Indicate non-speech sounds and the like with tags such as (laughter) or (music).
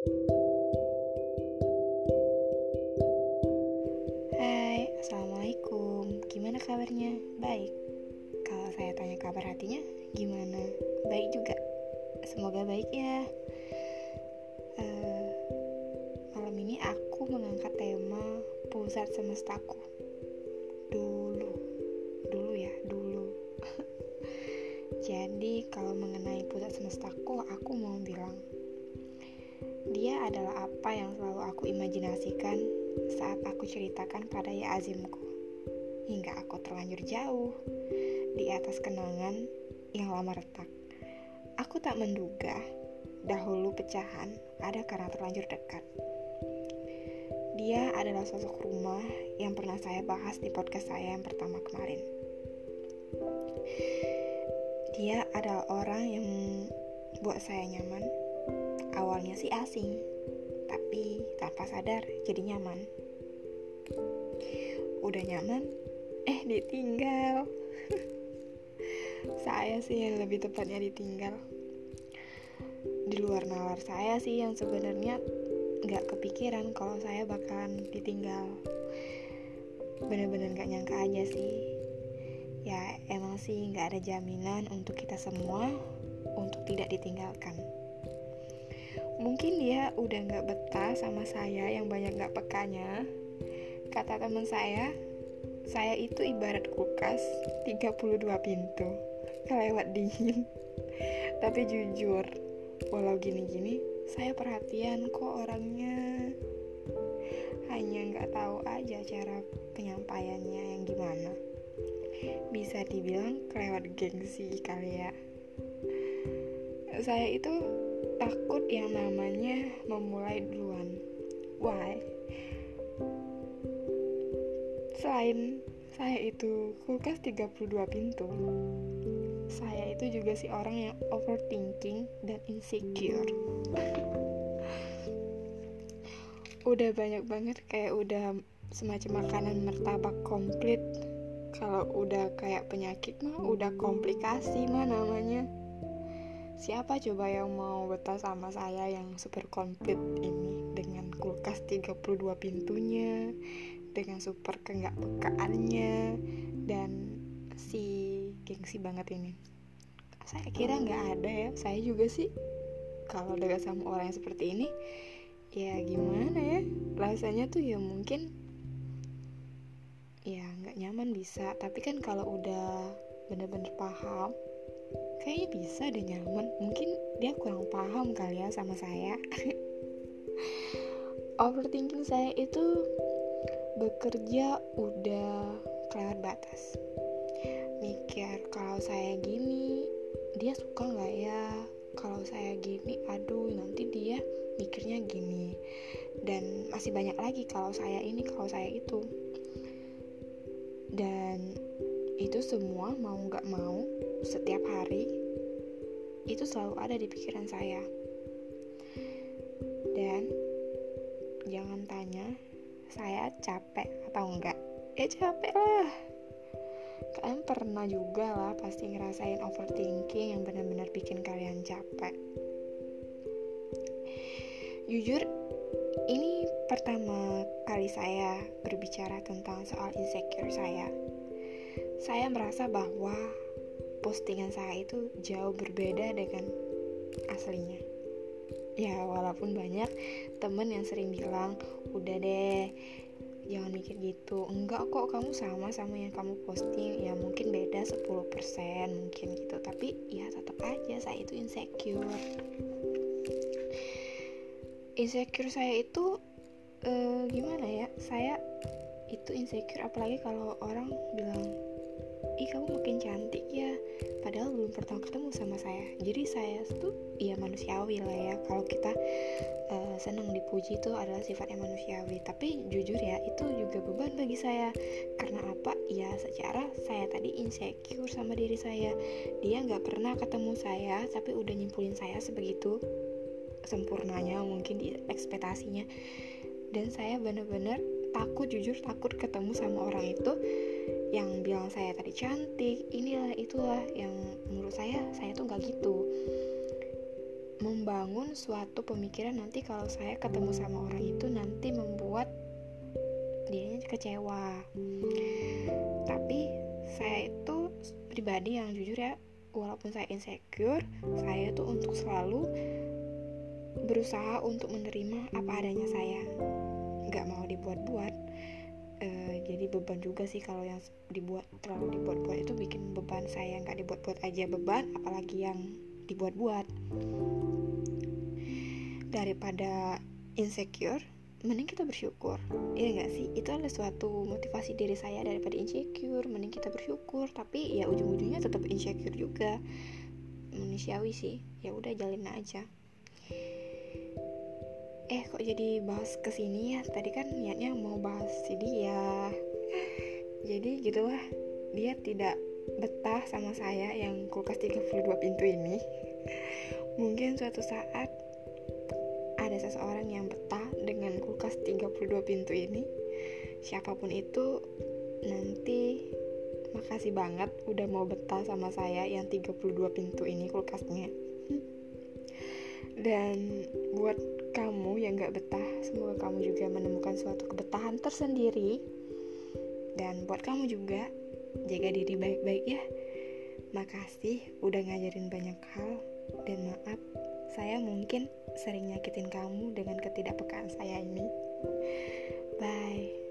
Hai, Assalamualaikum. Gimana kabarnya? Baik. Kalau saya tanya kabar hatinya, gimana? Baik juga. Semoga baik ya. Uh, Malam ini aku mengangkat tema Pusat semestaku. Dulu. Dulu ya, dulu. (laughs) Jadi kalau mengenai pusat semestaku, aku mau bilang dia adalah apa yang selalu aku imajinasikan saat aku ceritakan pada Ya Azimku. Hingga aku terlanjur jauh di atas kenangan yang lama retak. Aku tak menduga dahulu pecahan ada karena terlanjur dekat. Dia adalah sosok rumah yang pernah saya bahas di podcast saya yang pertama kemarin. Dia adalah orang yang buat saya nyaman awalnya sih asing, tapi tanpa sadar jadi nyaman. Udah nyaman, eh ditinggal. (laughs) saya sih yang lebih tepatnya ditinggal. Di luar nalar saya sih yang sebenarnya nggak kepikiran kalau saya bakalan ditinggal. Bener-bener gak nyangka aja sih. Ya emang sih nggak ada jaminan untuk kita semua untuk tidak ditinggalkan mungkin dia udah gak betah sama saya yang banyak gak pekanya. Kata teman saya saya itu ibarat kulkas 32 pintu kelewat dingin. (laughs) Tapi jujur walau gini-gini saya perhatian kok orangnya. Hanya nggak tahu aja cara penyampaiannya yang gimana. Bisa dibilang kelewat gengsi kali ya. Saya itu takut yang namanya memulai duluan. Why? Selain saya itu kulkas 32 pintu, saya itu juga si orang yang overthinking dan insecure. udah banyak banget kayak udah semacam makanan martabak komplit. Kalau udah kayak penyakit mah udah komplikasi mah namanya Siapa coba yang mau betah sama saya yang super komplit ini? Dengan kulkas 32 pintunya, dengan super kenggak pekaannya dan si gengsi banget ini. Saya kira nggak ada ya, saya juga sih kalau dekat sama orang yang seperti ini ya gimana ya? Rasanya tuh ya mungkin ya nggak nyaman bisa. Tapi kan kalau udah bener-bener paham kayaknya bisa deh nyaman. Mungkin dia kurang paham kali ya sama saya. (laughs) Overthinking saya itu bekerja udah kelewat batas. Mikir kalau saya gini dia suka nggak ya? Kalau saya gini aduh nanti dia mikirnya gini. Dan masih banyak lagi kalau saya ini kalau saya itu. Dan itu semua mau nggak mau setiap hari itu selalu ada di pikiran saya. Dan jangan tanya saya capek atau enggak ya capek lah. Kalian pernah juga lah pasti ngerasain overthinking yang benar-benar bikin kalian capek. Jujur ini pertama kali saya berbicara tentang soal insecure saya saya merasa bahwa postingan saya itu jauh berbeda dengan aslinya. Ya walaupun banyak temen yang sering bilang udah deh jangan mikir gitu. Enggak kok kamu sama sama yang kamu posting. Ya mungkin beda 10% mungkin gitu. Tapi ya tetap aja saya itu insecure. Insecure saya itu uh, gimana ya? Saya itu insecure apalagi kalau orang bilang kamu makin cantik ya. Padahal belum pernah ketemu sama saya. Jadi saya tuh ya manusiawi lah ya. Kalau kita uh, senang dipuji itu adalah sifatnya manusiawi. Tapi jujur ya itu juga beban bagi saya. Karena apa? Ya secara saya tadi insecure sama diri saya. Dia nggak pernah ketemu saya tapi udah nyimpulin saya sebegitu sempurnanya mungkin di ekspektasinya. Dan saya bener-bener takut jujur takut ketemu sama orang itu yang bilang saya tadi cantik inilah itulah yang menurut saya saya tuh nggak gitu. Membangun suatu pemikiran nanti kalau saya ketemu sama orang itu nanti membuat dia kecewa. Tapi saya itu pribadi yang jujur ya walaupun saya insecure saya tuh untuk selalu berusaha untuk menerima apa adanya saya. Nggak mau dibuat-buat uh, jadi beban juga sih kalau yang dibuat terlalu dibuat-buat itu bikin beban saya nggak dibuat-buat aja beban apalagi yang dibuat-buat. Daripada insecure mending kita bersyukur. Iya gak sih? Itu adalah suatu motivasi diri saya daripada insecure mending kita bersyukur. Tapi ya ujung-ujungnya tetap insecure juga. Manusiawi sih. Ya udah jalin aja eh kok jadi bahas ke sini ya? Tadi kan niatnya mau bahas si dia. Jadi gitulah. Dia tidak betah sama saya yang kulkas 32 pintu ini. Mungkin suatu saat ada seseorang yang betah dengan kulkas 32 pintu ini. Siapa pun itu nanti makasih banget udah mau betah sama saya yang 32 pintu ini kulkasnya. Dan buat kamu yang gak betah semoga kamu juga menemukan suatu kebetahan tersendiri dan buat kamu juga jaga diri baik-baik ya makasih udah ngajarin banyak hal dan maaf saya mungkin sering nyakitin kamu dengan ketidakpekaan saya ini. Bye.